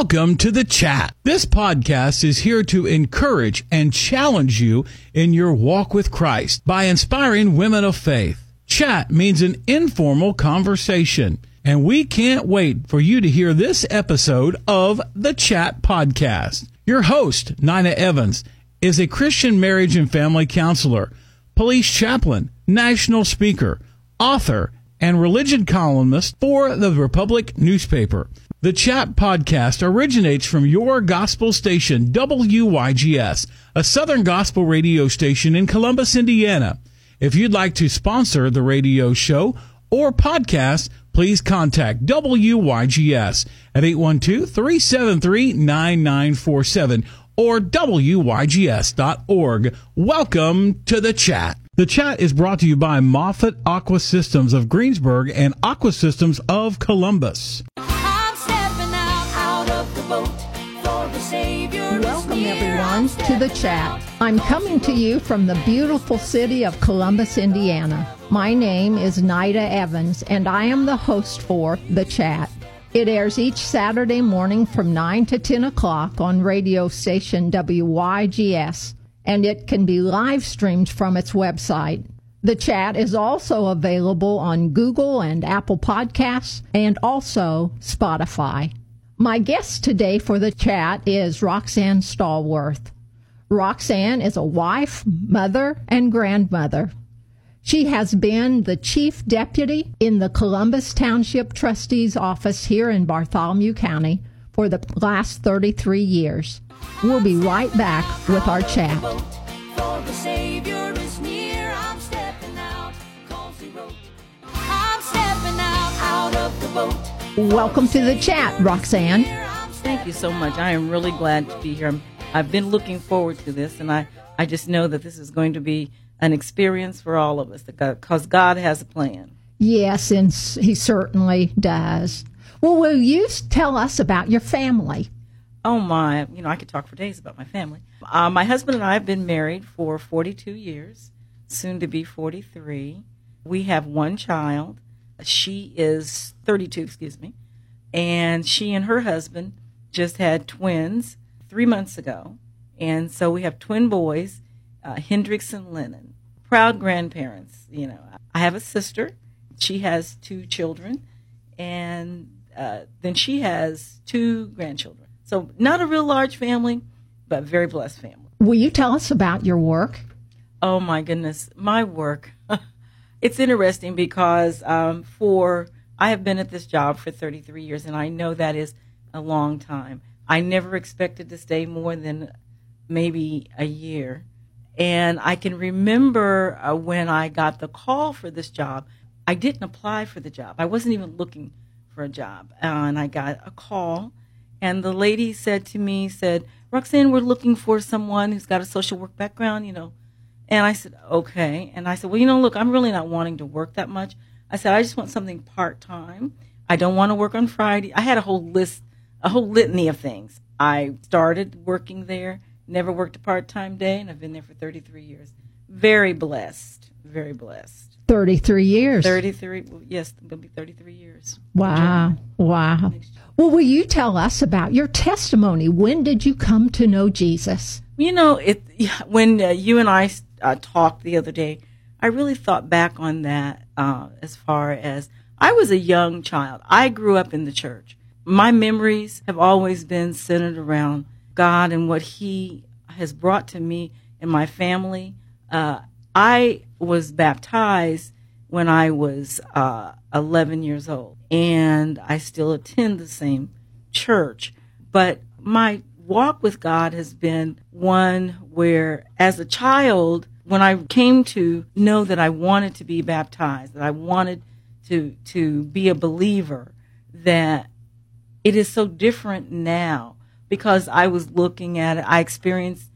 Welcome to the chat. This podcast is here to encourage and challenge you in your walk with Christ by inspiring women of faith. Chat means an informal conversation, and we can't wait for you to hear this episode of the Chat Podcast. Your host, Nina Evans, is a Christian marriage and family counselor, police chaplain, national speaker, author, and religion columnist for the Republic newspaper. The Chat podcast originates from your gospel station, WYGS, a Southern gospel radio station in Columbus, Indiana. If you'd like to sponsor the radio show or podcast, please contact WYGS at 812-373-9947 or WYGS.org. Welcome to the chat. The chat is brought to you by Moffat Aqua Systems of Greensburg and Aqua Systems of Columbus. Everyone, to the chat. I'm coming to you from the beautiful city of Columbus, Indiana. My name is Nida Evans, and I am the host for The Chat. It airs each Saturday morning from 9 to 10 o'clock on radio station WYGS, and it can be live streamed from its website. The chat is also available on Google and Apple Podcasts and also Spotify. My guest today for the chat is Roxanne Stallworth. Roxanne is a wife, mother, and grandmother. She has been the chief deputy in the Columbus Township Trustee's office here in Bartholomew County for the last 33 years. We'll be right back with our chat. Welcome to the chat, Roxanne. Thank you so much. I am really glad to be here. I've been looking forward to this, and I, I just know that this is going to be an experience for all of us because God has a plan. Yes, and He certainly does. Well, will you tell us about your family? Oh, my. You know, I could talk for days about my family. Uh, my husband and I have been married for 42 years, soon to be 43. We have one child. She is 32, excuse me. And she and her husband just had twins three months ago. And so we have twin boys, uh, Hendrix and Lennon. Proud grandparents, you know. I have a sister. She has two children. And uh, then she has two grandchildren. So not a real large family, but very blessed family. Will you tell us about your work? Oh my goodness, my work. It's interesting because um, for I have been at this job for 33 years, and I know that is a long time. I never expected to stay more than maybe a year. And I can remember uh, when I got the call for this job, I didn't apply for the job. I wasn't even looking for a job. Uh, and I got a call, and the lady said to me, said, Roxanne, we're looking for someone who's got a social work background, you know, and I said, okay. And I said, well, you know, look, I'm really not wanting to work that much. I said, I just want something part time. I don't want to work on Friday. I had a whole list, a whole litany of things. I started working there, never worked a part time day, and I've been there for 33 years. Very blessed. Very blessed. 33 years. 33, yes, it'll be 33 years. Wow. Wow. Well, will you tell us about your testimony? When did you come to know Jesus? You know, it when uh, you and I uh, talked the other day, I really thought back on that uh, as far as I was a young child. I grew up in the church. My memories have always been centered around God and what He has brought to me and my family. Uh, I was baptized when I was uh, 11 years old, and I still attend the same church. But my walk with God has been one where, as a child, when I came to know that I wanted to be baptized, that I wanted to to be a believer, that it is so different now because I was looking at it. I experienced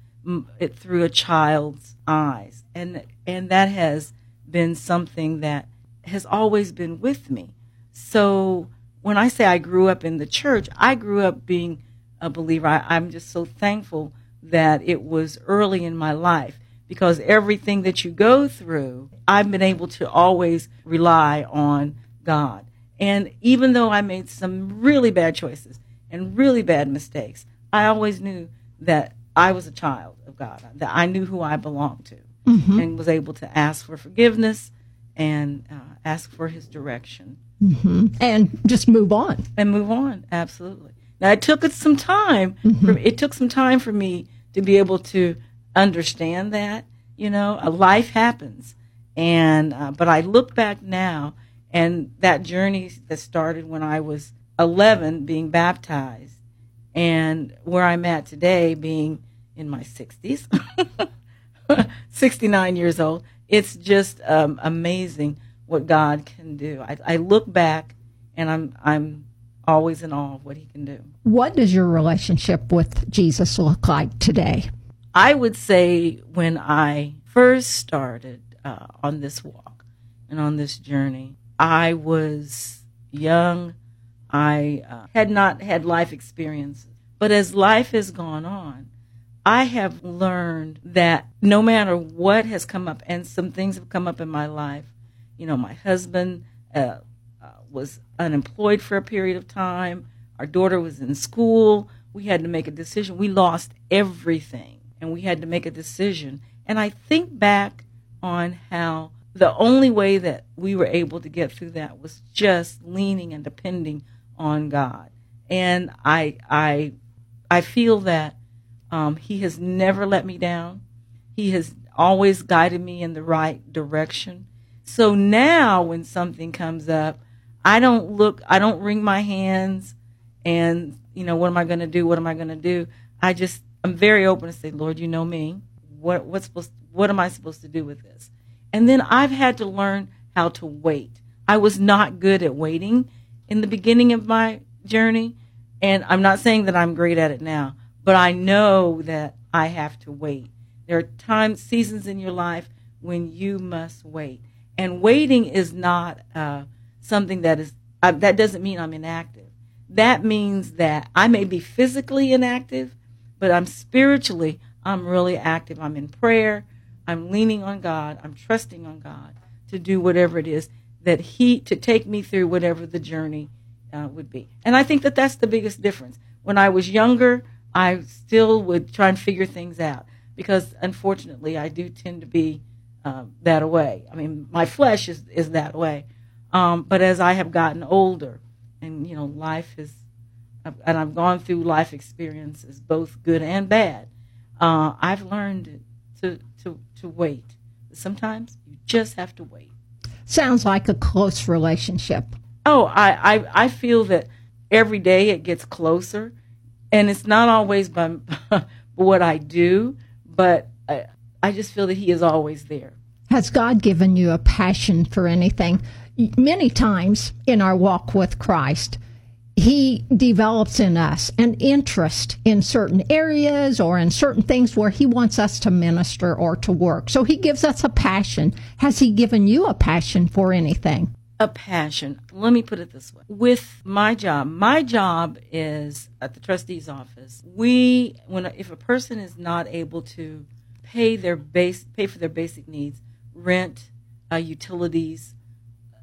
it through a child's eyes, and and that has been something that has always been with me. So when I say I grew up in the church, I grew up being a believer. I, I'm just so thankful that it was early in my life because everything that you go through, I've been able to always rely on God. And even though I made some really bad choices and really bad mistakes, I always knew that I was a child of God, that I knew who I belonged to, mm-hmm. and was able to ask for forgiveness and uh, ask for His direction. Mm-hmm. And just move on. And move on, absolutely. Now, it took some time. Mm-hmm. For, it took some time for me to be able to understand that. You know, a life happens, and uh, but I look back now, and that journey that started when I was 11, being baptized, and where I'm at today, being in my 60s, 69 years old. It's just um, amazing what God can do. I, I look back, and I'm I'm always in awe of what He can do. What does your relationship with Jesus look like today? I would say when I first started uh, on this walk and on this journey, I was young. I uh, had not had life experiences. But as life has gone on, I have learned that no matter what has come up, and some things have come up in my life, you know, my husband uh, uh was unemployed for a period of time. Our daughter was in school. We had to make a decision. We lost everything and we had to make a decision. And I think back on how the only way that we were able to get through that was just leaning and depending on God. And I I I feel that um, He has never let me down. He has always guided me in the right direction. So now when something comes up, I don't look, I don't wring my hands and, you know, what am I going to do? What am I going to do? I just I'm very open to say, Lord, you know me. What what's supposed what am I supposed to do with this? And then I've had to learn how to wait. I was not good at waiting in the beginning of my journey, and I'm not saying that I'm great at it now, but I know that I have to wait. There are times, seasons in your life when you must wait, and waiting is not uh, something that is uh, that doesn't mean I'm inactive. That means that I may be physically inactive, but I'm spiritually, I'm really active. I'm in prayer. I'm leaning on God. I'm trusting on God to do whatever it is that He, to take me through whatever the journey uh, would be. And I think that that's the biggest difference. When I was younger, I still would try and figure things out because unfortunately I do tend to be um, that way. I mean, my flesh is, is that way. Um, but as I have gotten older and, you know, life has and I've gone through life experiences, both good and bad. Uh, I've learned to, to, to wait. Sometimes you just have to wait. Sounds like a close relationship. Oh, I, I, I feel that every day it gets closer. And it's not always by what I do, but I, I just feel that He is always there. Has God given you a passion for anything? Many times in our walk with Christ, he develops in us an interest in certain areas or in certain things where he wants us to minister or to work. So he gives us a passion. Has he given you a passion for anything? A passion. Let me put it this way. With my job, my job is at the trustee's office. We, when if a person is not able to pay their base, pay for their basic needs, rent, uh, utilities,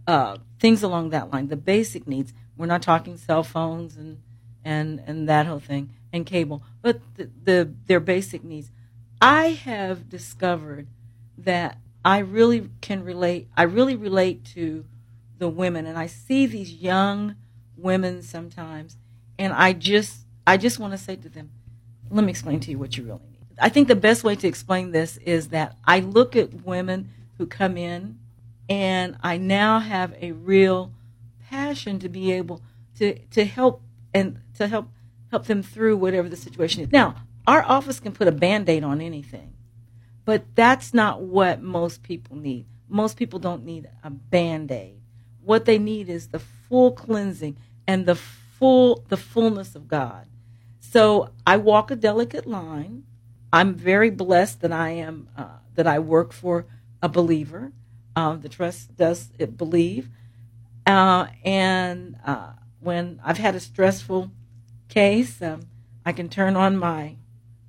uh, things along that line, the basic needs, we're not talking cell phones and and and that whole thing and cable, but the, the their basic needs. I have discovered that I really can relate. I really relate to the women, and I see these young women sometimes, and I just I just want to say to them, let me explain to you what you really need. I think the best way to explain this is that I look at women who come in, and I now have a real passion to be able to to help and to help help them through whatever the situation is. Now, our office can put a band-aid on anything. But that's not what most people need. Most people don't need a band-aid. What they need is the full cleansing and the full the fullness of God. So I walk a delicate line. I'm very blessed that I am uh, that I work for a believer. Uh, the trust does it believe, uh, and uh, when I've had a stressful case, um, I can turn on my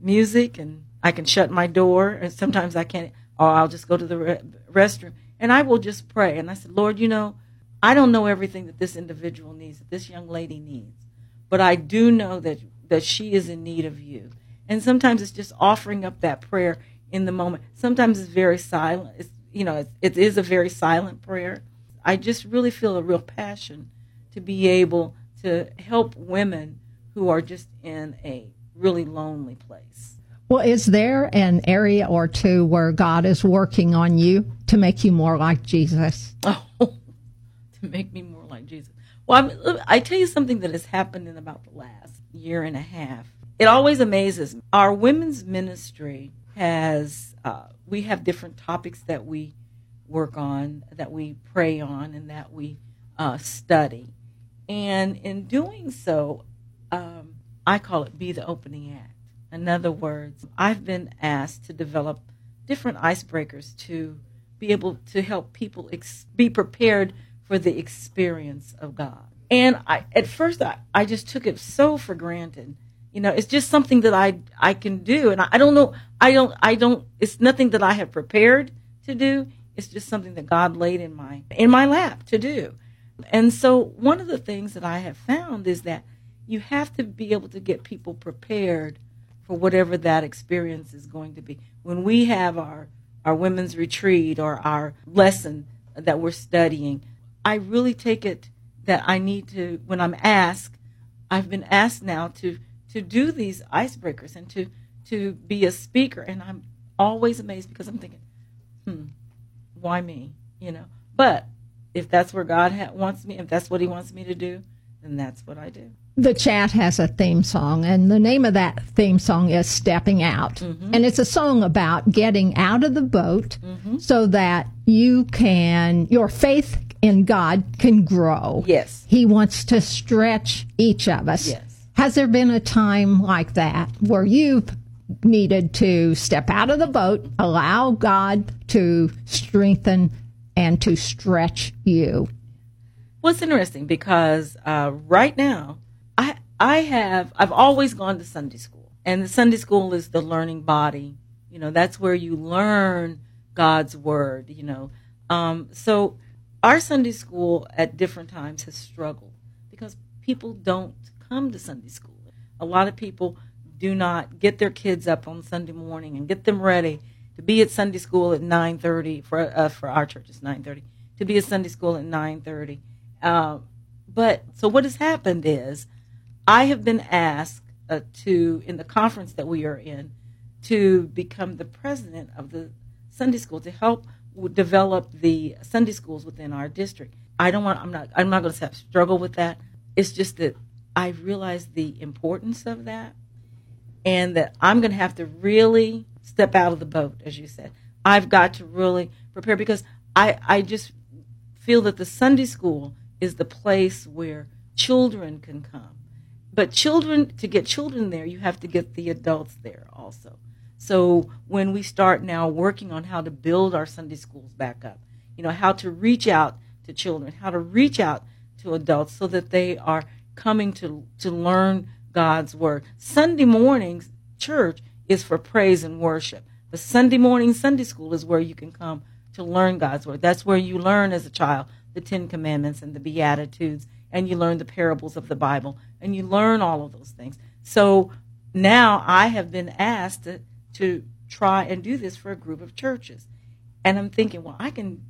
music and I can shut my door. And sometimes I can't, or I'll just go to the re- restroom and I will just pray. And I said, Lord, you know, I don't know everything that this individual needs, that this young lady needs, but I do know that that she is in need of you. And sometimes it's just offering up that prayer in the moment. Sometimes it's very silent. It's you know, it, it is a very silent prayer. I just really feel a real passion to be able to help women who are just in a really lonely place. Well, is there an area or two where God is working on you to make you more like Jesus? Oh, to make me more like Jesus. Well, I'm, I tell you something that has happened in about the last year and a half. It always amazes me. Our women's ministry has, uh, we have different topics that we work on, that we pray on, and that we uh, study. And in doing so, um, I call it be the opening act. In other words, I've been asked to develop different icebreakers to be able to help people ex- be prepared for the experience of God. And I, at first, I, I just took it so for granted. You know, it's just something that I I can do, and I, I don't know. I don't. I don't. It's nothing that I have prepared to do. It's just something that God laid in my in my lap to do. And so, one of the things that I have found is that you have to be able to get people prepared for whatever that experience is going to be. When we have our our women's retreat or our lesson that we're studying, I really take it that I need to when I'm asked, I've been asked now to to do these icebreakers and to to be a speaker and I'm always amazed because I'm thinking, why me? You know. But if that's where God ha- wants me, if that's what He wants me to do, then that's what I do. The chat has a theme song, and the name of that theme song is Stepping Out. Mm-hmm. And it's a song about getting out of the boat mm-hmm. so that you can, your faith in God can grow. Yes. He wants to stretch each of us. Yes. Has there been a time like that where you've needed to step out of the boat, allow God to strengthen and to stretch you? Well, it's interesting because uh, right now, I I have I've always gone to Sunday school, and the Sunday school is the learning body. You know, that's where you learn God's word. You know, um, so our Sunday school at different times has struggled because people don't come to Sunday school. A lot of people do not get their kids up on Sunday morning and get them ready to be at Sunday school at 9:30 for uh, for our church it's 9:30 to be at Sunday school at 9:30. Uh, but so what has happened is I have been asked uh, to in the conference that we are in to become the president of the Sunday school to help develop the Sunday schools within our district. I don't want. I'm not. I'm not going to struggle with that. It's just that I realize the importance of that, and that I'm going to have to really step out of the boat, as you said. I've got to really prepare because I I just feel that the Sunday school is the place where children can come. But children, to get children there, you have to get the adults there also. So when we start now working on how to build our Sunday schools back up, you know, how to reach out to children, how to reach out to adults so that they are coming to to learn God's word. Sunday mornings church is for praise and worship. The Sunday morning Sunday school is where you can come to learn God's word. That's where you learn as a child the 10 commandments and the beatitudes and you learn the parables of the Bible and you learn all of those things. So now I have been asked to to try and do this for a group of churches. And I'm thinking, well, I can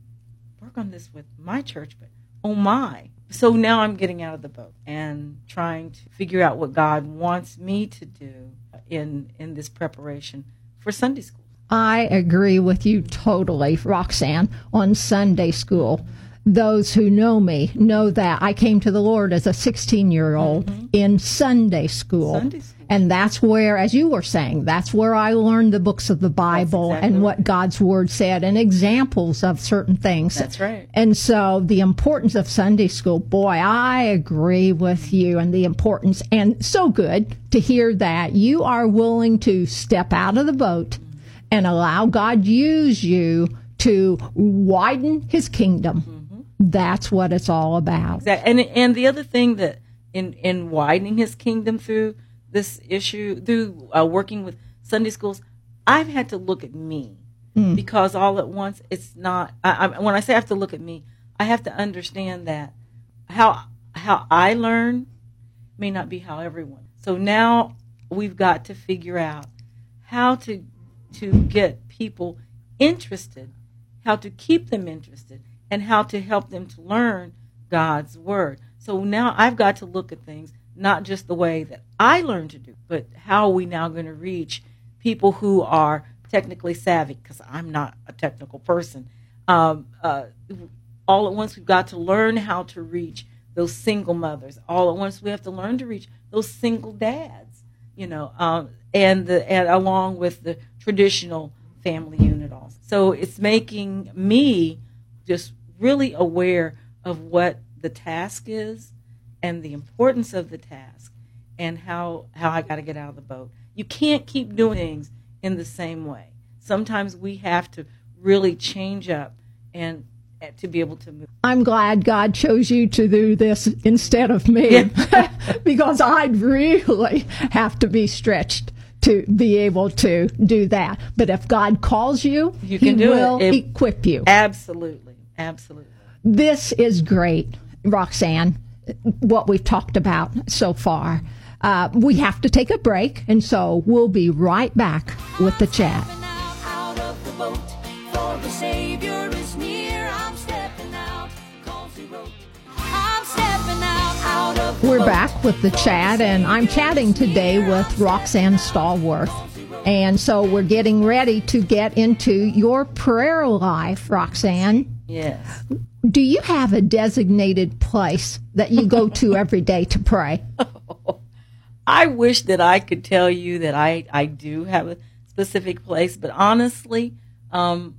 work on this with my church, but oh my. So now I'm getting out of the boat and trying to figure out what God wants me to do in in this preparation for Sunday school. I agree with you totally, Roxanne, on Sunday school those who know me know that I came to the Lord as a 16 year old mm-hmm. in Sunday school. Sunday school. And that's where, as you were saying, that's where I learned the books of the Bible exactly and what God's Word said and examples of certain things. That's right. And so the importance of Sunday school, boy, I agree with you and the importance. And so good to hear that you are willing to step out of the boat and allow God use you to widen his kingdom. Mm-hmm that's what it's all about. Exactly. And and the other thing that in in widening his kingdom through this issue through uh, working with Sunday schools, I've had to look at me mm. because all at once it's not. I, I, when I say I have to look at me, I have to understand that how how I learn may not be how everyone. So now we've got to figure out how to to get people interested, how to keep them interested, and how to help them to learn God's word. So now I've got to look at things not just the way that I learned to do, but how are we now going to reach people who are technically savvy? Because I'm not a technical person. Um, uh, all at once, we've got to learn how to reach those single mothers. All at once, we have to learn to reach those single dads. You know, um, and the and along with the traditional family unit also. So it's making me just really aware of what the task is and the importance of the task and how how I got to get out of the boat. You can't keep doing things in the same way. Sometimes we have to really change up and uh, to be able to move. I'm glad God chose you to do this instead of me because I'd really have to be stretched to be able to do that. But if God calls you, you can He will it. equip you. Absolutely. Absolutely. This is great, Roxanne, what we've talked about so far. Uh, we have to take a break, and so we'll be right back with the chat. We're back with the chat, and I'm chatting today with Roxanne Stallworth. And so we're getting ready to get into your prayer life, Roxanne. Yes. Do you have a designated place that you go to every day to pray? I wish that I could tell you that I, I do have a specific place, but honestly, um,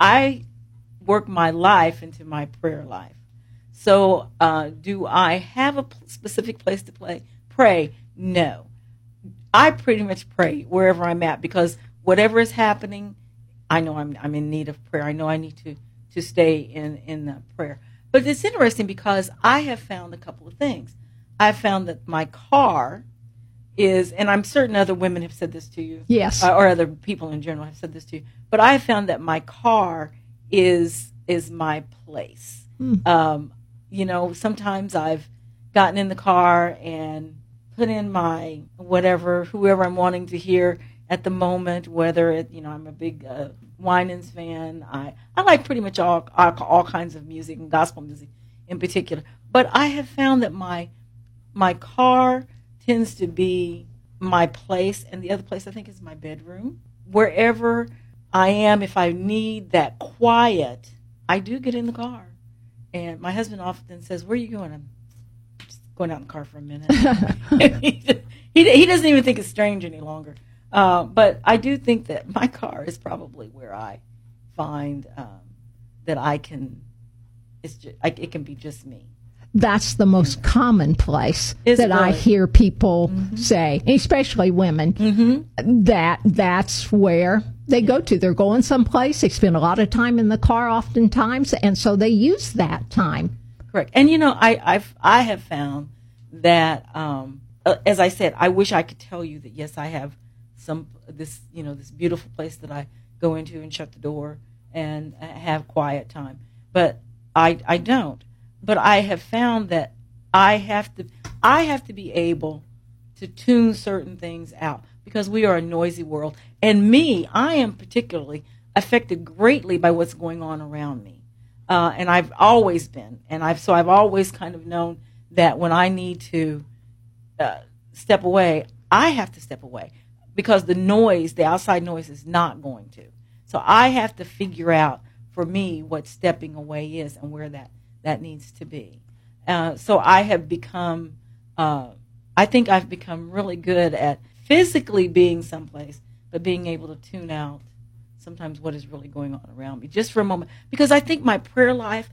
I work my life into my prayer life. So, uh, do I have a specific place to play? Pray? No. I pretty much pray wherever I'm at because whatever is happening, I know I'm I'm in need of prayer. I know I need to to stay in in the prayer. But it's interesting because I have found a couple of things. I've found that my car is, and I'm certain other women have said this to you, yes, uh, or other people in general have said this to you. But I have found that my car is is my place. Mm. Um, you know, sometimes I've gotten in the car and put in my whatever, whoever I'm wanting to hear at the moment, whether it, you know, I'm a big uh, Winans fan. I, I like pretty much all, all, all kinds of music and gospel music in particular. But I have found that my my car tends to be my place, and the other place I think is my bedroom. Wherever I am, if I need that quiet, I do get in the car. And my husband often says, "Where are you going?" I'm just going out in the car for a minute. he, he, he doesn't even think it's strange any longer. Uh, but I do think that my car is probably where I find um, that I can. It's just, I, it can be just me. That's the most common place is that really? I hear people mm-hmm. say, especially women, mm-hmm. that that's where they go to. They're going someplace. They spend a lot of time in the car, oftentimes, and so they use that time. Correct. And you know, I I've I have found that, um, uh, as I said, I wish I could tell you that yes, I have some this you know this beautiful place that I go into and shut the door and have quiet time. But I I don't. But I have found that I have to I have to be able to tune certain things out because we are a noisy world. And me, I am particularly affected greatly by what's going on around me. Uh, and I've always been, and I've so I've always kind of known that when I need to uh, step away, I have to step away because the noise, the outside noise, is not going to. So I have to figure out for me what stepping away is and where that that needs to be. Uh, so I have become, uh, I think I've become really good at physically being someplace, but being able to tune out sometimes what is really going on around me just for a moment. Because I think my prayer life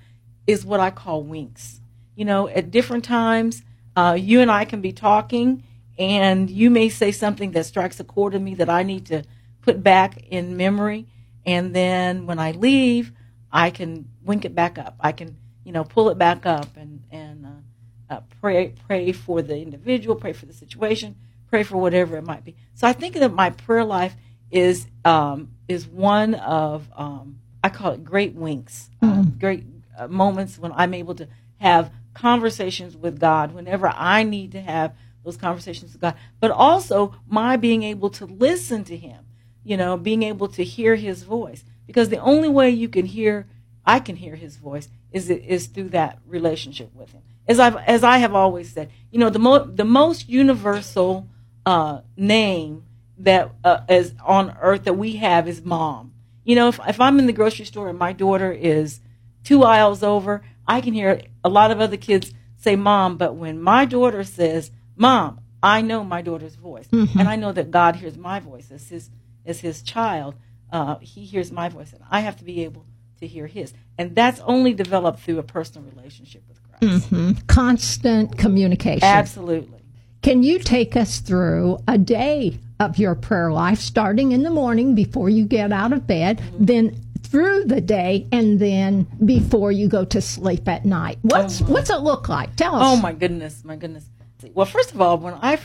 is what I call winks. You know, at different times, uh, you and I can be talking, and you may say something that strikes a chord in me that I need to put back in memory. And then when I leave, I can wink it back up. I can, you know, pull it back up and and uh, uh, pray pray for the individual, pray for the situation, pray for whatever it might be. So I think that my prayer life is um, is one of um, I call it great winks, mm-hmm. uh, great uh, moments when I'm able to have conversations with God whenever I need to have those conversations with God, but also my being able to listen to Him, you know, being able to hear His voice. Because the only way you can hear, I can hear His voice, is is through that relationship with Him. As I've as I have always said, you know, the mo- the most universal uh, name that uh, is on earth that we have is mom. You know, if if I'm in the grocery store and my daughter is two aisles over, I can hear a lot of other kids say mom, but when my daughter says mom, I know my daughter's voice, mm-hmm. and I know that God hears my voice as his as his child. Uh, he hears my voice, and I have to be able to hear his, and that's only developed through a personal relationship with Christ. Mm-hmm. Constant communication. Absolutely. Can you take us through a day of your prayer life, starting in the morning before you get out of bed, mm-hmm. then through the day, and then before you go to sleep at night? What's oh what's it look like? Tell us. Oh my goodness, my goodness. Well, first of all, when I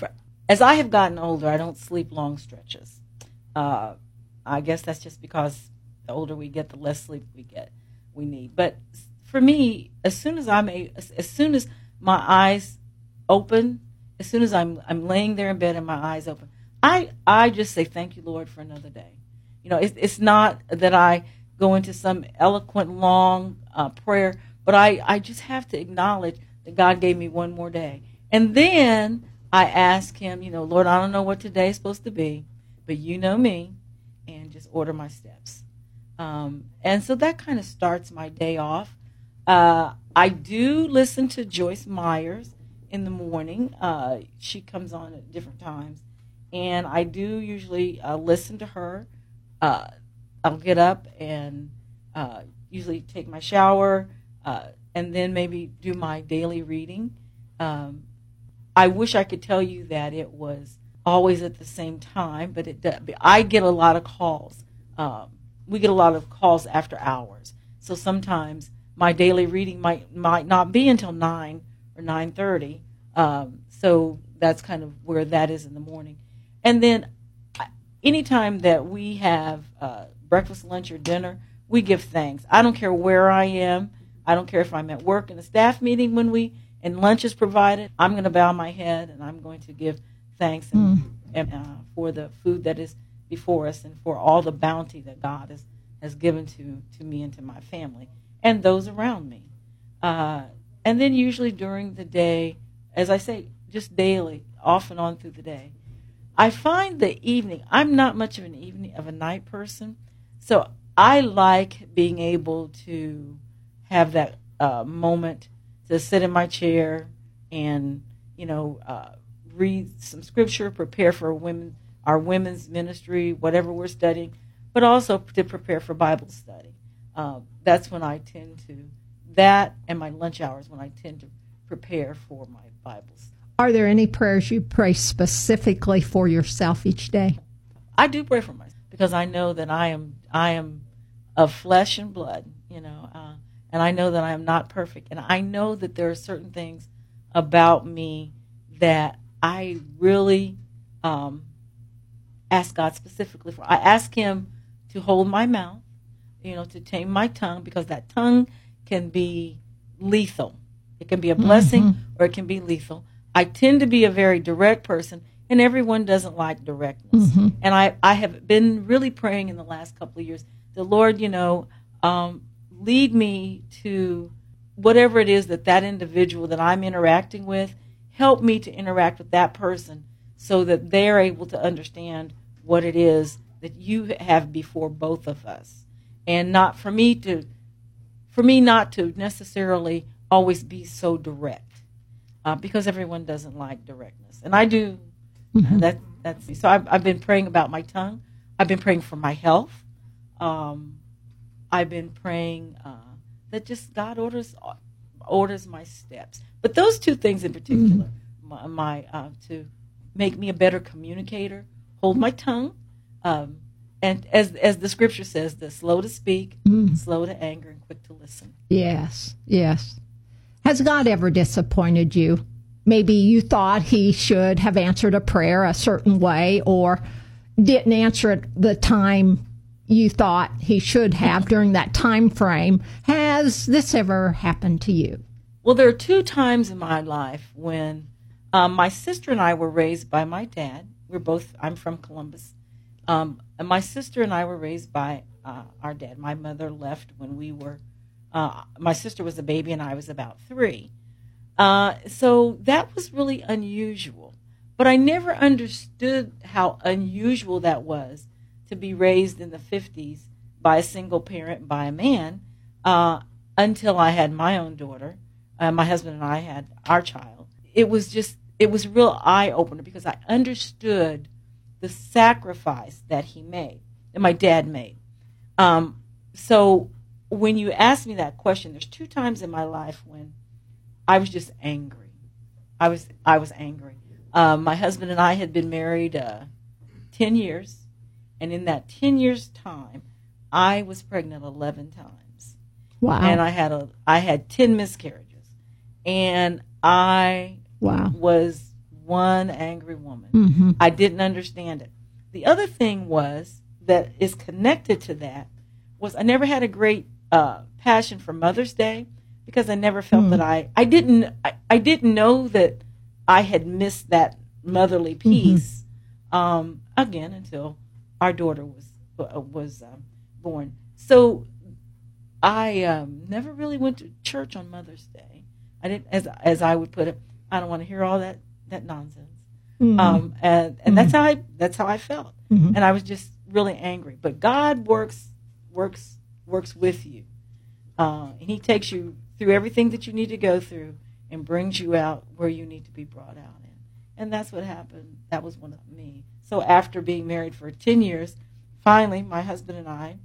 as I have gotten older, I don't sleep long stretches. Uh, I guess that's just because the older we get, the less sleep we get we need. But for me, as soon as I'm a, as soon as my eyes open, as soon as I'm I'm laying there in bed and my eyes open, I I just say thank you, Lord, for another day. You know, it's it's not that I go into some eloquent long uh, prayer, but I I just have to acknowledge that God gave me one more day, and then I ask Him, you know, Lord, I don't know what today is supposed to be, but you know me, and just order my steps. Um, and so that kind of starts my day off. Uh, I do listen to Joyce Myers in the morning. Uh, she comes on at different times. And I do usually uh, listen to her. Uh, I'll get up and uh, usually take my shower uh, and then maybe do my daily reading. Um, I wish I could tell you that it was always at the same time, but it. I get a lot of calls. Um, we get a lot of calls after hours. So sometimes my daily reading might might not be until nine or nine thirty. Um, so that's kind of where that is in the morning. And then anytime that we have uh, breakfast, lunch, or dinner, we give thanks. I don't care where I am. I don't care if I'm at work in a staff meeting when we and lunch is provided. I'm going to bow my head and I'm going to give thanks and, mm. and uh, for the food that is before us and for all the bounty that God has, has given to, to me and to my family and those around me. Uh, and then usually during the day, as I say, just daily, off and on through the day. I find the evening, I'm not much of an evening of a night person, so I like being able to have that uh, moment to sit in my chair and, you know, uh, read some scripture, prepare for women our women's ministry, whatever we're studying, but also to prepare for Bible study. Uh, that's when I tend to, that and my lunch hours when I tend to prepare for my Bibles. Are there any prayers you pray specifically for yourself each day? I do pray for myself because I know that I am I am of flesh and blood, you know, and I know that I am not perfect, and I know that there are certain things about me that I really um, ask God specifically for. I ask Him to hold my mouth, you know, to tame my tongue because that tongue can be lethal. It can be a blessing mm-hmm. or it can be lethal. I tend to be a very direct person, and everyone doesn't like directness. Mm-hmm. And I, I have been really praying in the last couple of years, the Lord, you know, um, lead me to whatever it is that that individual that I'm interacting with, help me to interact with that person so that they're able to understand what it is that you have before both of us. And not for me to for me not to necessarily always be so direct uh, because everyone doesn't like directness. And i do mm-hmm. that that's so I've, I've, been praying about my tongue. I've been praying for my health. Um, i've been praying uh, that just god orders orders my steps but those two things in particular mm-hmm. my, my uh, to make me a better communicator hold my tongue, um, and as as the scripture says, the slow to speak, mm. slow to anger, and quick to listen. Yes, yes. Has God ever disappointed you? Maybe you thought He should have answered a prayer a certain way, or didn't answer it the time you thought He should have during that time frame. Has this ever happened to you? Well, there are two times in my life when um, my sister and I were raised by my dad. We're both, I'm from Columbus. Um, and my sister and I were raised by uh, our dad. My mother left when we were, uh, my sister was a baby and I was about three. Uh, so that was really unusual. But I never understood how unusual that was to be raised in the 50s by a single parent, by a man, uh, until I had my own daughter. Uh, my husband and I had our child. It was just, it was real eye opener because I understood the sacrifice that he made, that my dad made. Um, so when you ask me that question, there's two times in my life when I was just angry. I was I was angry. Um, my husband and I had been married uh, ten years, and in that ten years time, I was pregnant eleven times. Wow. And I had a I had ten miscarriages, and I wow. was one angry woman. Mm-hmm. I didn't understand it. The other thing was that is connected to that was I never had a great uh, passion for Mother's Day because I never felt Mm. that I I didn't I, I didn't know that I had missed that motherly Mm-hmm. piece um, again until our daughter was uh, was um, born. So I um, never really went to church on Mother's Day. I didn't as as I would put it. I don't want to hear all that that nonsense. Mhm. Um, and and that's how I that's how I felt, Mhm. and I was just really angry. But God works works works with you, uh, and He takes you through everything that you need to go through and brings you out where you need to be brought out in. And that's what happened. That was one of me. So after being married for ten years, finally my husband and I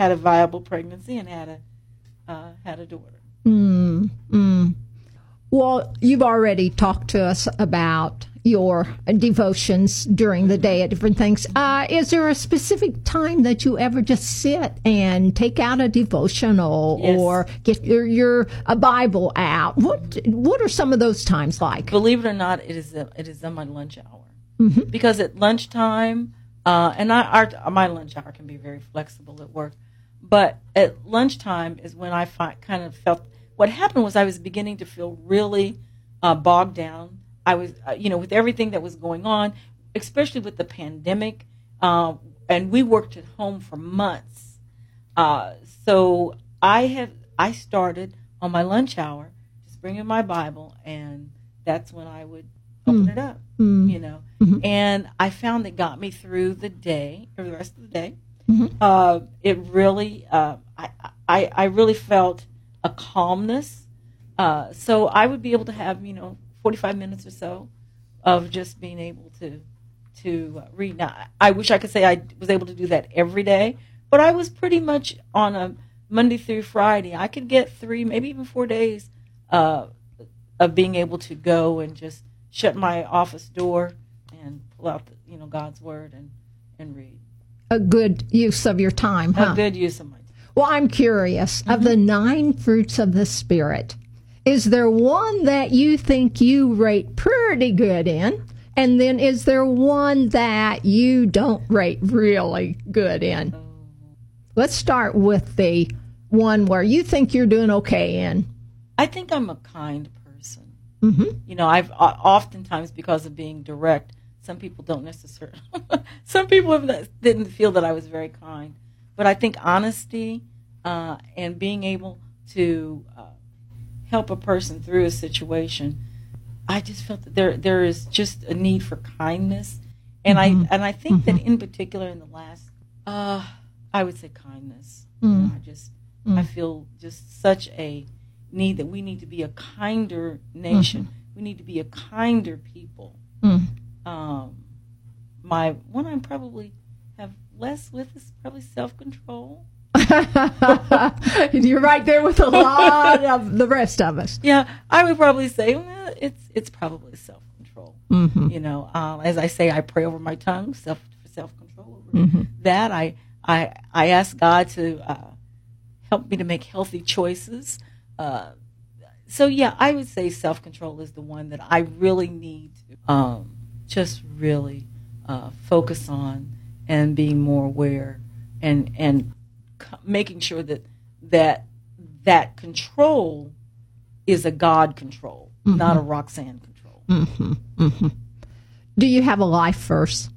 had a viable pregnancy and had a uh, had a daughter. Mm, mm. Well, you've already talked to us about your devotions during the day at different things. Uh, is there a specific time that you ever just sit and take out a devotional Yes. or get your, your a Bible out? What What are some of those times like? believe it or not, it is a, it is on my lunch hour because at lunchtime, uh, and I, our, my lunch hour can be very flexible at work, but at lunchtime is when I kind of felt what happened was I was beginning to feel really uh, bogged down. I was, uh, you know, with everything that was going on, especially with the pandemic, uh, and we worked at home for months. Uh, so I have I started on my lunch hour just bringing my Bible, and that's when I would open it up, you know. And I found it got me through the day or the rest of the day. Uh, it really, uh, I, I I really felt a calmness. Uh, so I would be able to have you know forty five minutes or so of just being able to to read. Now, I wish I could say I was able to do that every day, but I was pretty much on a Monday through Friday. I could get three, maybe even four days uh, of being able to go and just shut my office door and pull out, the, you know, God's word and and read. A good use of your time, huh? A good use of my time. Well, I'm curious of the nine fruits of the Spirit. Is there one that you think you rate pretty good in? And then is there one that you don't rate really good in? Let's start with the one where you think you're doing okay in. I think I'm a kind person. Mm-hmm. You know, I've uh, oftentimes because of being direct, some people don't necessarily. some people have didn't feel that I was very kind, but I think honesty uh, and being able to uh, help a person through a situation, I just felt that there there is just a need for kindness, and I and I think that in particular in the last, uh, I would say kindness. You know, I just I feel just such a need that we need to be a kinder nation. We need to be a kinder people. Um, my one I probably have less with is probably self control. You're right there with a lot of the rest of us. Yeah, I would probably say well, it's it's probably self control. Mm-hmm. You know, um, as I say, I pray over my tongue, self self control over Mm-hmm. that. I I I ask God to uh, help me to make healthy choices. Uh, so yeah, I would say self control is the one that I really need to um, just really uh, focus on and being more aware and and c- making sure that that that control is a God control, mm-hmm. not a Roxanne control. Mm-hmm. Mm-hmm. Do you have a life verse?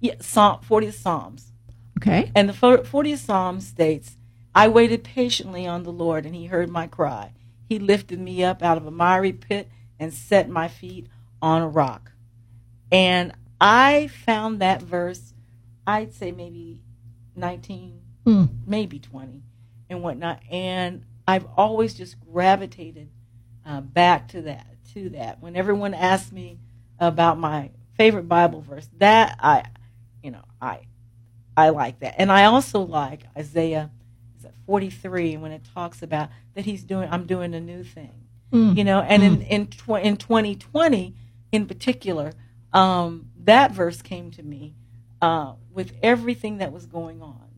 Yeah, Psalm 40th Psalms. Okay. And the fir- 40th Psalm states, I waited patiently on the Lord, and he heard my cry. He lifted me up out of a miry pit and set my feet on a rock. And I found that verse, I'd say maybe 19, Mm. maybe 20, and whatnot. And I've always just gravitated uh, back to that, to that. When everyone asks me about my favorite Bible verse, that I, you know, I, I like that, and I also like Isaiah, is that 43 when it talks about that he's doing, I'm doing a new thing, Mm. you know, and in in tw- in 2020 in particular, um, that verse came to me uh, with everything that was going on.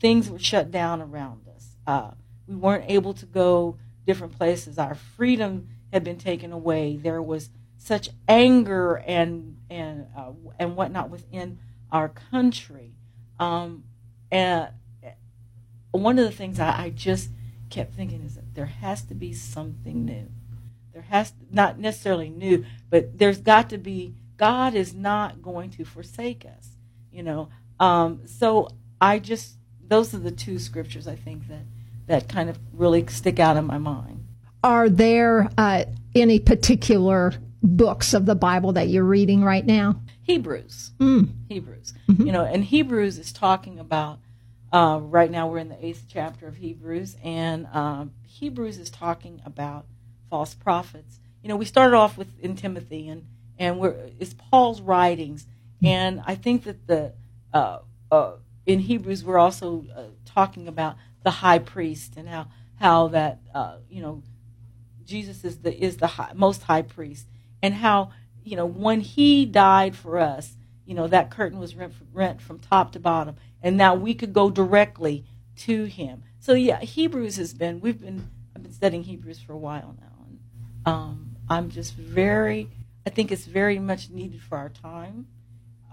Things were shut down around us. Uh, we weren't able to go different places. Our freedom had been taken away. There was such anger and and uh, and whatnot within our country. Um, and one of the things I, I just kept thinking is that there has to be something new. There has to, not necessarily new, but there's got to be. God is not going to forsake us, you know. Um, so I just those are the two scriptures I think that that kind of really stick out in my mind. Are there uh, any particular books of the Bible that you're reading right now? Hebrews. Mm. Hebrews. You know, and Hebrews is talking about. Uh, right now, we're in the eighth chapter of Hebrews, and um, Hebrews is talking about false prophets. You know, we started off with in Timothy, and and we're it's Paul's writings, and I think that the uh, uh, in Hebrews we're also uh, talking about the high priest and how how that uh, you know Jesus is the is the high, most high priest, and how you know when he died for us, you know that curtain was rent, rent from top to bottom, and now we could go directly to him. So yeah, Hebrews has been we've been I've been studying Hebrews for a while now, and um, I'm just very I think it's very much needed for our time,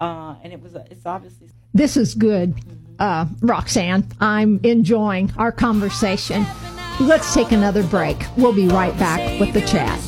uh, and it was it's obviously This is good, uh, Roxanne. I'm enjoying our conversation. Let's take another break. We'll be right back with the chat.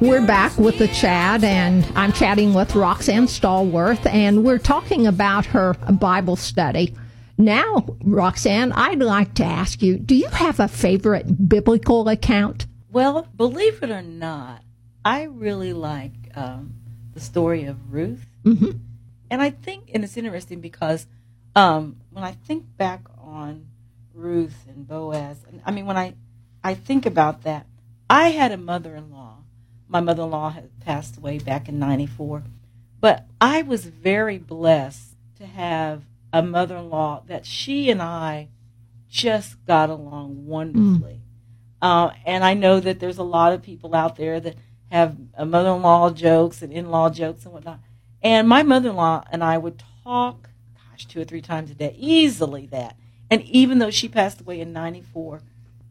We're back with the chat, and I'm chatting with Roxanne Stallworth, and we're talking about her Bible study. Now, Roxanne, I'd like to ask you do you have a favorite biblical account? Well, believe it or not, I really like um, the story of Ruth. Mhm. And I think, and it's interesting because um, when I think back on Ruth and Boaz, and I mean, when I, I think about that, I had a mother in law. My mother in law had passed away back in 94. But I was very blessed to have a mother in law that she and I just got along wonderfully. Uh, and I know that there's a lot of people out there that have uh, mother-in-law jokes and in-law jokes and whatnot. And my mother-in-law and I would talk, gosh, two or three times a day, easily that. And even though she passed away in '94,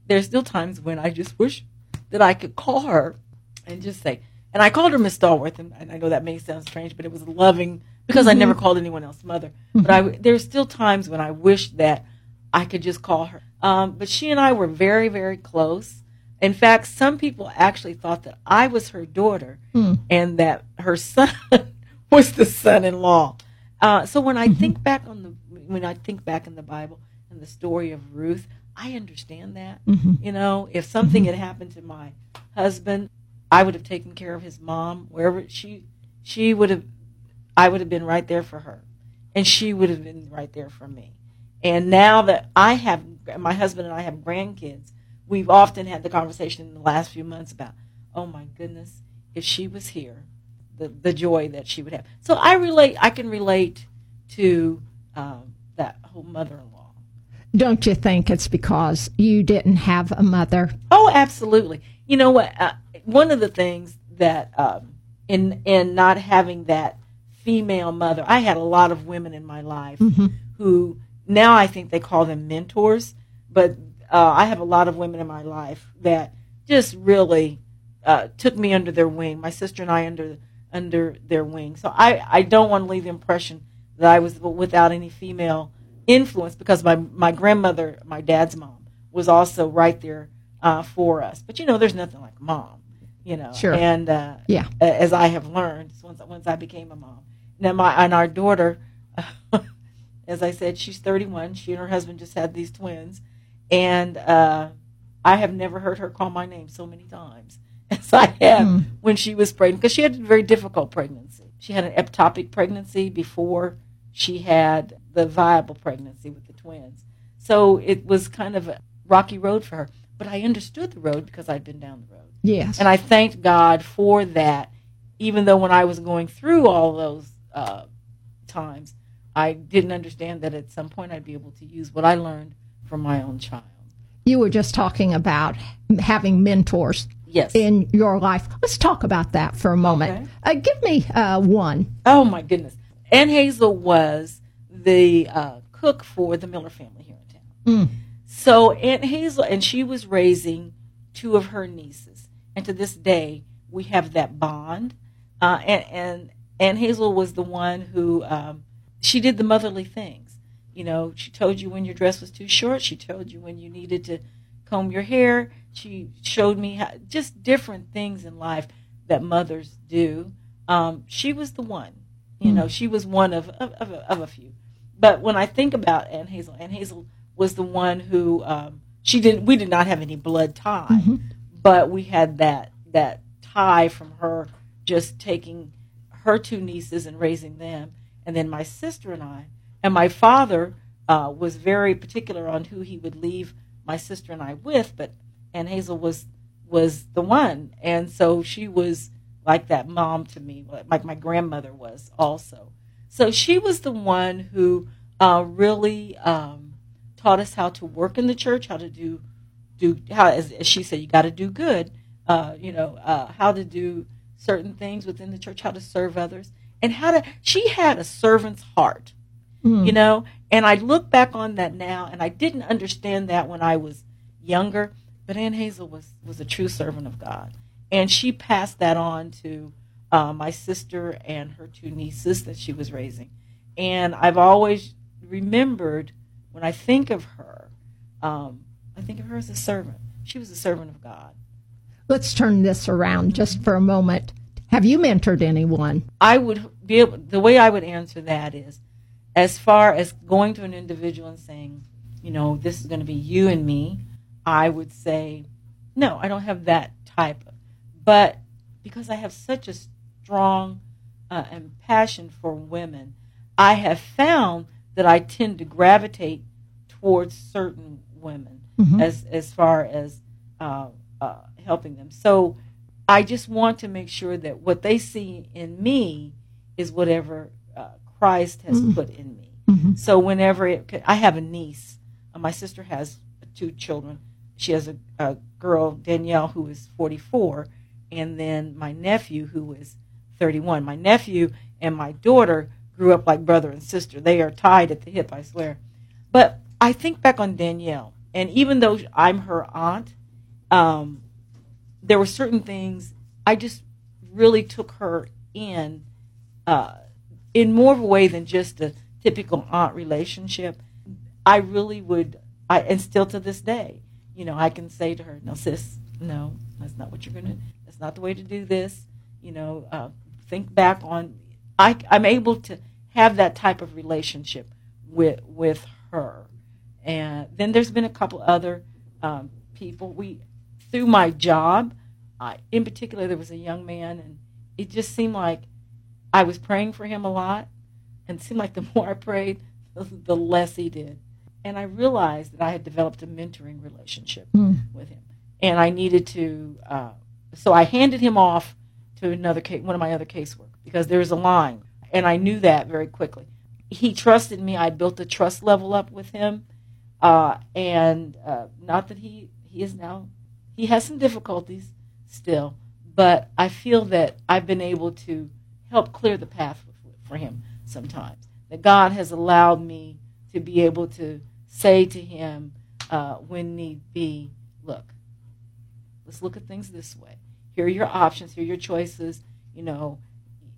there's still times when I just wish that I could call her and just say. And I called her Miss Stallworth, and, and I know that may sound strange, but it was loving because I never mm-hmm. called anyone else mother. But I, there's still times when I wish that I could just call her. Um, but she and I were very, very close. In fact, some people actually thought that I was her daughter hmm. and that her son was the son-in-law. Uh, so when I mm-hmm. think back on the when I think back in the Bible and the story of Ruth, I understand that. Mm-hmm. You know, if something had happened to my husband, I would have taken care of his mom wherever she she would have I would have been right there for her, and she would have been right there for me. And now that I have my husband and I have grandkids, we've often had the conversation in the last few months about, oh my goodness, if she was here, the the joy that she would have. So I relate. I can relate to um, that whole mother-in-law. Don't you think it's because you didn't have a mother? Oh, absolutely. You know what? Uh, one of the things that um, in in not having that female mother, I had a lot of women in my life who now I think they call them mentors, but uh, I have a lot of women in my life that just really uh, took me under their wing. My sister and I under under their wing. So I I don't want to leave the impression that I was without any female influence because my my grandmother, my dad's mom, was also right there uh, for us. But you know, there's nothing like mom, you know. Sure. And uh, Yeah. as I have learned once once I became a mom. Now my and our daughter, as I said, she's 31. She and her husband just had these twins, and uh, I have never heard her call my name so many times as I have Hmm. when she was pregnant because she had a very difficult pregnancy. She had an ectopic pregnancy before she had the viable pregnancy with the twins. So it was kind of a rocky road for her. But I understood the road because I'd been down the road. Yes. And I thanked God for that, even though when I was going through all those uh, times, I didn't understand that at some point I'd be able to use what I learned from my own child. you were just talking about having mentors Yes. in your life. Let's talk about that for a moment. Uh, give me uh, one. Oh my goodness. Aunt Hazel was the uh, cook for the Miller family here in town. So Aunt Hazel, and she was raising two of her nieces, and to this day we have that bond. Uh, and and Hazel was the one who um, she did the motherly things. You know, she told you when your dress was too short. She told you when you needed to comb your hair. She showed me how, just different things in life that mothers do. Um, she was the one. You know, she was one of of, of, a, of a few. But when I think about Aunt Hazel, Aunt Hazel was the one who um, she did. We did not have any blood tie, but we had that that tie from her just taking her two nieces and raising them, and then my sister and I. And my father uh, was very particular on who he would leave my sister and I with, but Aunt Hazel was was the one, and so she was like that mom to me, like my grandmother was also. So she was the one who uh, really um, taught us how to work in the church, how to do do how as, as she said, you got to do good. Uh, you know uh, how to do certain things within the church, how to serve others, and how to. She had a servant's heart, you know. And I look back on that now, and I didn't understand that when I was younger. But Aunt Hazel was was a true servant of God, and she passed that on to uh, my sister and her two nieces that she was raising. And I've always remembered when I think of her, um, I think of her as a servant. She was a servant of God. Let's turn this around just for a moment. Have you mentored anyone? I would be able, the way I would answer that is as far as going to an individual and saying, you know, this is going to be you and me, I would say, no, I don't have that type but because I have such a strong uh, and passion for women, I have found that I tend to gravitate towards certain women as as far as uh, uh, helping them. So I just want to make sure that what they see in me is whatever uh, Christ has put in me. So whenever it, I have a niece, uh, my sister has two children. She has a, a girl Danielle who is 44, and then my nephew who is 31. My nephew and my daughter grew up like brother and sister. They are tied at the hip, I swear. But I think back on Danielle, and even though I'm her aunt, um, there were certain things I just really took her in uh, in more of a way than just a typical aunt relationship. I really would, I and still to this day, you know, I can say to her, "No, sis, no, that's not what you're gonna. That's not the way to do this." You know, uh, think back on. I, I'm able to have that type of relationship with with her, and then there's been a couple other um, people. We through my job, I, in particular, there was a young man, and it just seemed like I was praying for him a lot, and it seemed like the more I prayed, the, the less he did. And I realized that I had developed a mentoring relationship with him, and I needed to. Uh, so I handed him off to another case, one of my other casework because there was a line, and I knew that very quickly. He trusted me. I built a trust level up with him, uh, and uh, not that he he is now he has some difficulties still, but I feel that I've been able to help clear the path for him sometimes. That God has allowed me to be able to say to him uh, when need be, look, let's look at things this way. Here are your options. Here are your choices. You know,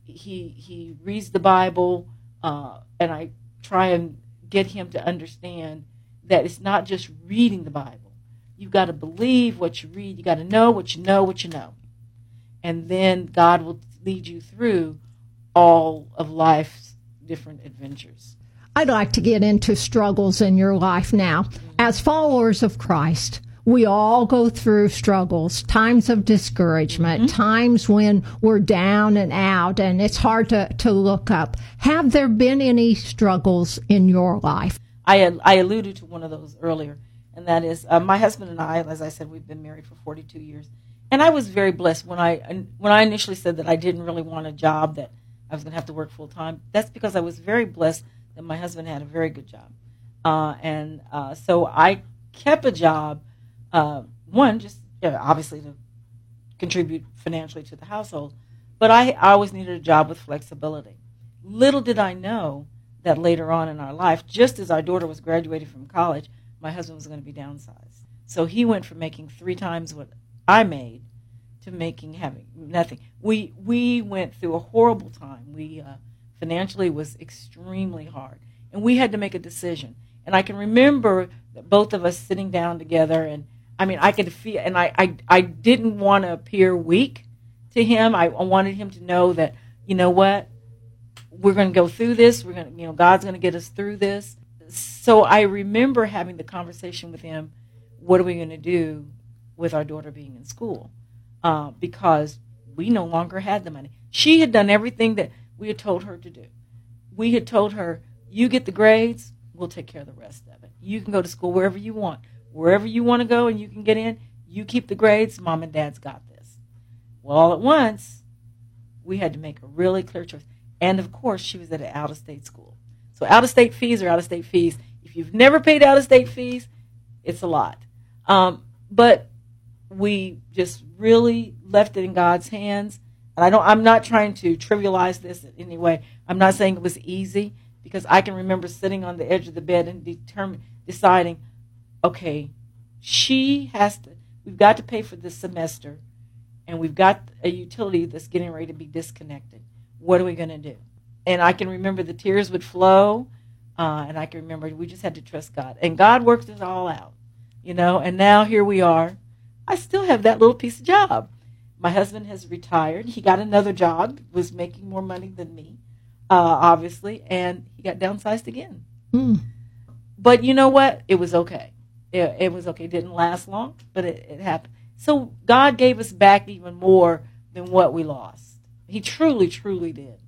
he he reads the Bible uh, and I try and get him to understand that it's not just reading the Bible. You've got to believe what you read. You got to know what you know, what you know, and then God will lead you through all of life's different adventures. I'd like to get into struggles in your life now. As followers of Christ, we all go through struggles, times of discouragement, mm-hmm. times when we're down and out and it's hard to, to look up. Have there been any struggles in your life? I, I alluded to one of those earlier, and that is uh, my husband and I, as I said, we've been married for 42 years. And I was very blessed when I when I initially said that I didn't really want a job that I was going to have to work full time. That's because I was very blessed that my husband had a very good job, uh, and uh, so I kept a job. Uh, one, just you know, obviously to contribute financially to the household, but I, I always needed a job with flexibility. Little did I know that later on in our life, just as our daughter was graduating from college, my husband was going to be downsized. So he went from making three times what I made to making having nothing. We we went through a horrible time. We uh, financially was extremely hard, and we had to make a decision. And I can remember both of us sitting down together, and I mean, I could feel, and I I, I didn't want to appear weak to him. I, I wanted him to know that you know what, we're going to go through this. We're going to, you know, God's going to get us through this. So I remember having the conversation with him. What are we going to do with our daughter being in school? uh, because we no longer had the money. She had done everything that we had told her to do. We had told her, you get the grades, we'll take care of the rest of it. You can go to school wherever you want. Wherever you want to go and you can get in, you keep the grades, mom and dad's got this. Well, all at once, we had to make a really clear choice. And of course, she was at an out of state school. So, out of state fees are out of state fees. If you've never paid out of state fees, it's a lot. Um, but we just really left it in God's hands. And I don't I'm not trying to trivialize this in any way. I'm not saying it was easy because I can remember sitting on the edge of the bed and determine deciding, okay, she has to we've got to pay for this semester and we've got a utility that's getting ready to be disconnected. What are we going to do? And I can remember the tears would flow, uh, and I can remember we just had to trust God. And God worked it all out, you know, and now here we are I still have that little piece of job. My husband has retired. He got another job, was making more money than me, uh, obviously, and he got downsized again. Mm. But you know what? It was okay. It, it was okay. It didn't last long, but it, it happened. So God gave us back even more than what we lost. He truly, truly did.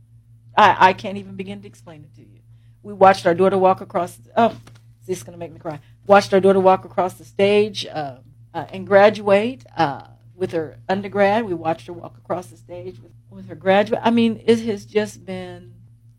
I, I can't even begin to explain it to you. We watched our daughter walk across. Oh, this is going to make me cry. Watched our daughter walk across the stage. Uh, uh, and graduate uh, with her undergrad. We watched her walk across the stage with, with her graduate. I mean, it has just been,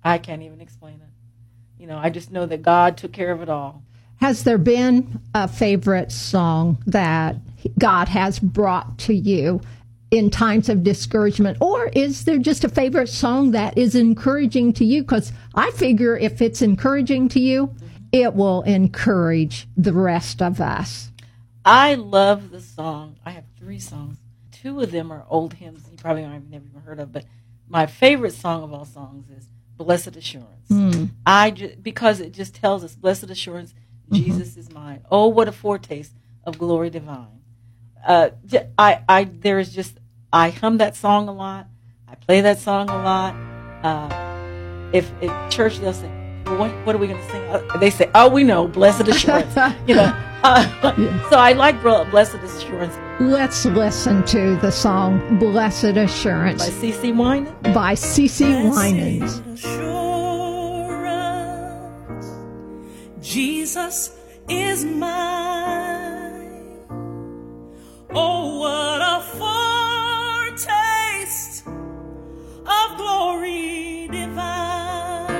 I can't even explain it. You know, I just know that God took care of it all. Has there been a favorite song that God has brought to you in times of discouragement? Or is there just a favorite song that is encouraging to you? Because I figure if it's encouraging to you, it will encourage the rest of us. I love the song. I have three songs. Two of them are old hymns you probably have never even heard of, but my favorite song of all songs is "Blessed Assurance." Mm. I because it just tells us, "Blessed Assurance, mm-hmm. Jesus mm-hmm. is mine." Oh, what a foretaste of glory divine! Uh, I, I, there is just I hum that song a lot. I play that song a lot. Uh, if at church they'll say, well, what, what, are we going to sing? Uh, they say, "Oh, we know, Blessed Assurance." you know. Uh, so I like Blessed Assurance. Let's listen to the song Blessed Assurance by CeCe Winans. By CeCe Winans. Jesus is mine. Oh, what a foretaste of glory divine,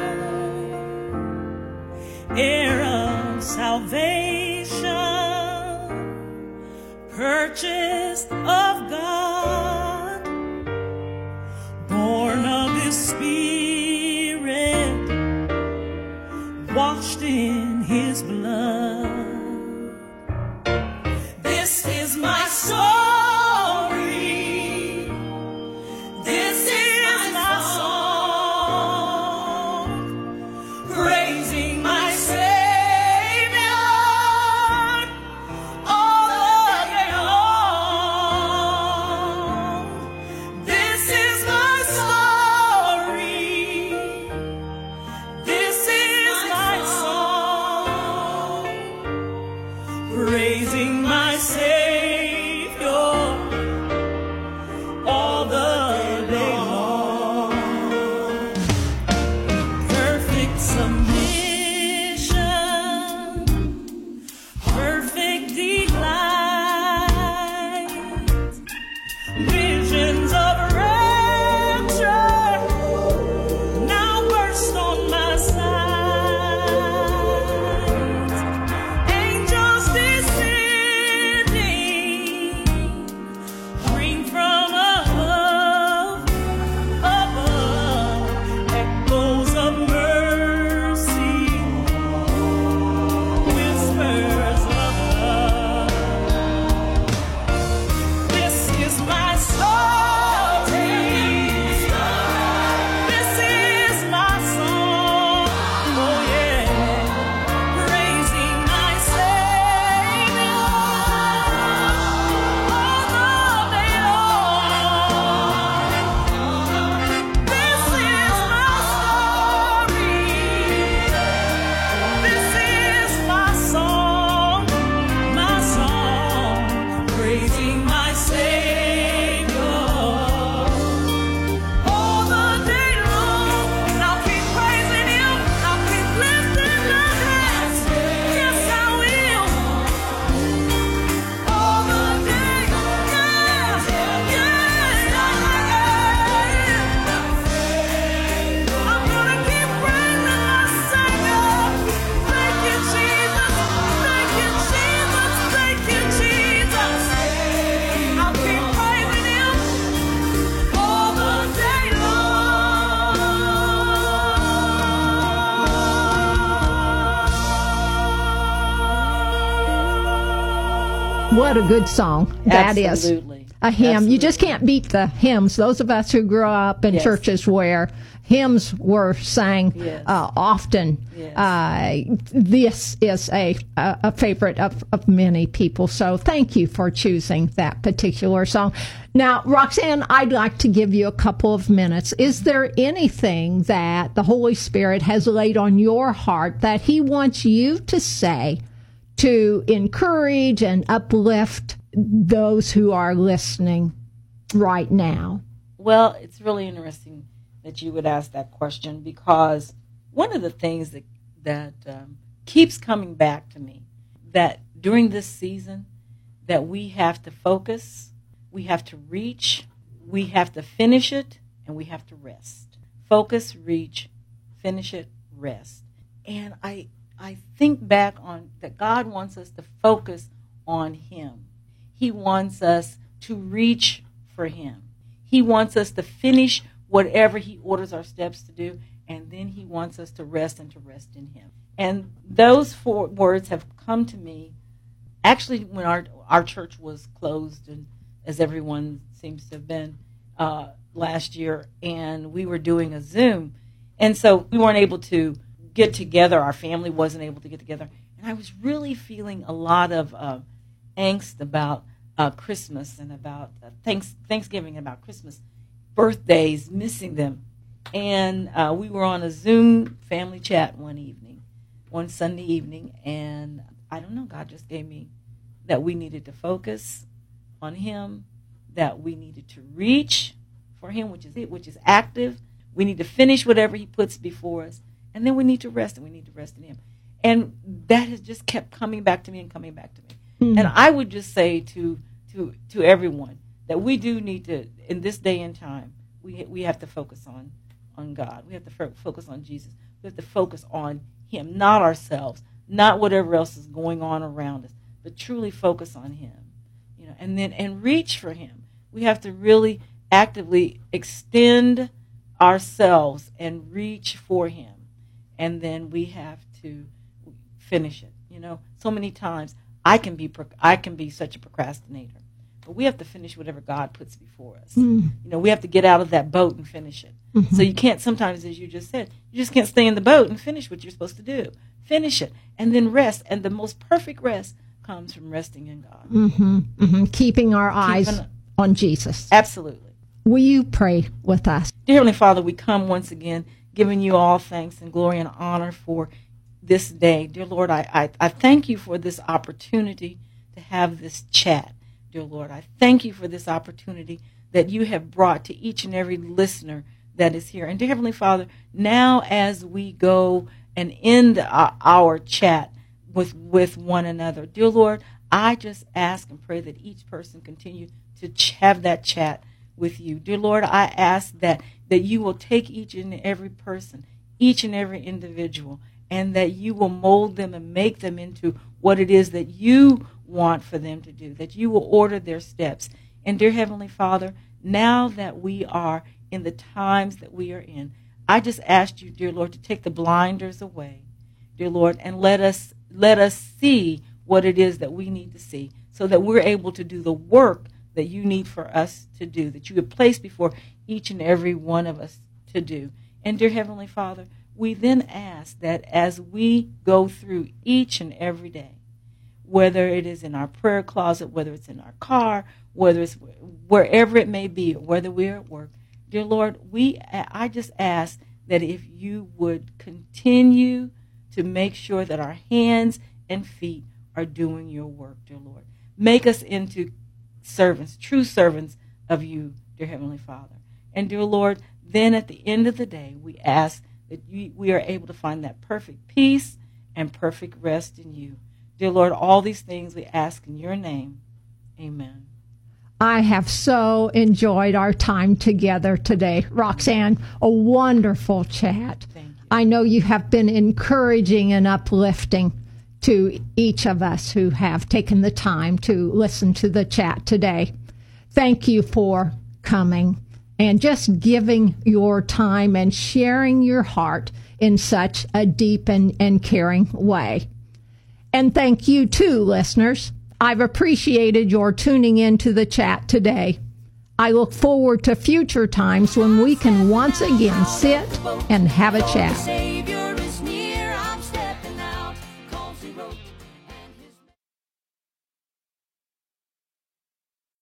of salvation purchased of What a good song that is. Absolutely. A hymn. You just can't beat the hymns. Those of us who grew up in Yes. churches where hymns were sang Yes. uh, often, Yes. uh, this is a, a, a favorite of, of many people. So thank you for choosing that particular song. Now, Roxanne, I'd like to give you a couple of minutes. Is there anything that the Holy Spirit has laid on your heart that He wants you to say to encourage and uplift those who are listening right now? Well, it's really interesting that you would ask that question because one of the things that that um, keeps coming back to me that during this season that we have to focus, we have to reach, we have to finish it, and we have to rest. Focus, reach, finish it, rest. And I I think back on that God wants us to focus on him. He wants us to reach for him. He wants us to finish whatever he orders our steps to do, and then he wants us to rest and to rest in him. And those four words have come to me actually when our our church was closed and as everyone seems to have been uh, last year and we were doing a zoom and so we weren't able to get together our family wasn't able to get together. And i was really feeling a lot of uh, angst about uh, christmas and about uh, thanks, thanksgiving and about christmas. Birthdays missing them. And uh, we were on a zoom family chat one evening one sunday evening. And i don't know god just gave me that we needed to focus on him that we needed to reach for him which is it which is active. We need to finish whatever he puts before us and then we need to rest and we need to rest in him. And that has just kept coming back to me and coming back to me. Hmm. And i would just say to to to everyone that we do need to in this day and time we we have to focus on on god. We have to fo- focus on jesus. We have to focus on him not ourselves not whatever else is going on around us but truly focus on him you know and then and reach for him. We have to really actively extend ourselves and reach for him and then we have to finish it you know? So many times i can be i can be such a procrastinator but we have to finish whatever god puts before us. Hmm. You know we have to get out of that boat and finish it. Mm-hmm. So you can't sometimes as you just said you just can't stay in the boat and finish what you're supposed to do. Finish it and then rest and the most perfect rest comes from resting in god. Hmm Keeping our eyes Keeping- on Jesus. absolutely. Will you pray with us? Dear Heavenly Father, we come once again giving you all thanks and glory and honor for this day. Dear Lord, I, I, I thank you for this opportunity to have this chat. Dear Lord, I thank you for this opportunity that you have brought to each and every listener that is here. And dear Heavenly Father, now as we go and end our, our chat with, with one another, dear Lord, I just ask and pray that each person continue to have that chat with you. Dear Lord, I ask that that you will take each and every person, each and every individual, and that you will mold them and make them into what it is that you want for them to do, that you will order their steps. And dear Heavenly Father, now that we are in the times that we are in, I just ask you, dear Lord, to take the blinders away, dear Lord, and let us let us see what it is that we need to see so that we're able to do the work that you need for us to do, that you have placed before each and every one of us to do. And dear Heavenly Father, we then ask that as we go through each and every day, whether it is in our prayer closet, whether it's in our car, whether it's wherever it may be, whether we're at work, dear Lord, we I just ask that if you would continue to make sure that our hands and feet are doing your work, dear Lord. Make us into servants, true servants of you, dear Heavenly Father. And dear Lord, then at the end of the day, we ask that you, we are able to find that perfect peace and perfect rest in you. Dear Lord, all these things we ask in your name. Amen. I have so enjoyed our time together today. Roxanne, a wonderful chat. I know you have been encouraging and uplifting to each of us who have taken the time to listen to the chat today. Thank you for coming and just giving your time and sharing your heart in such a deep and, and caring way. And thank you too, listeners. I've appreciated your tuning in to the chat today. I look forward to future times when we can once again sit and have a chat.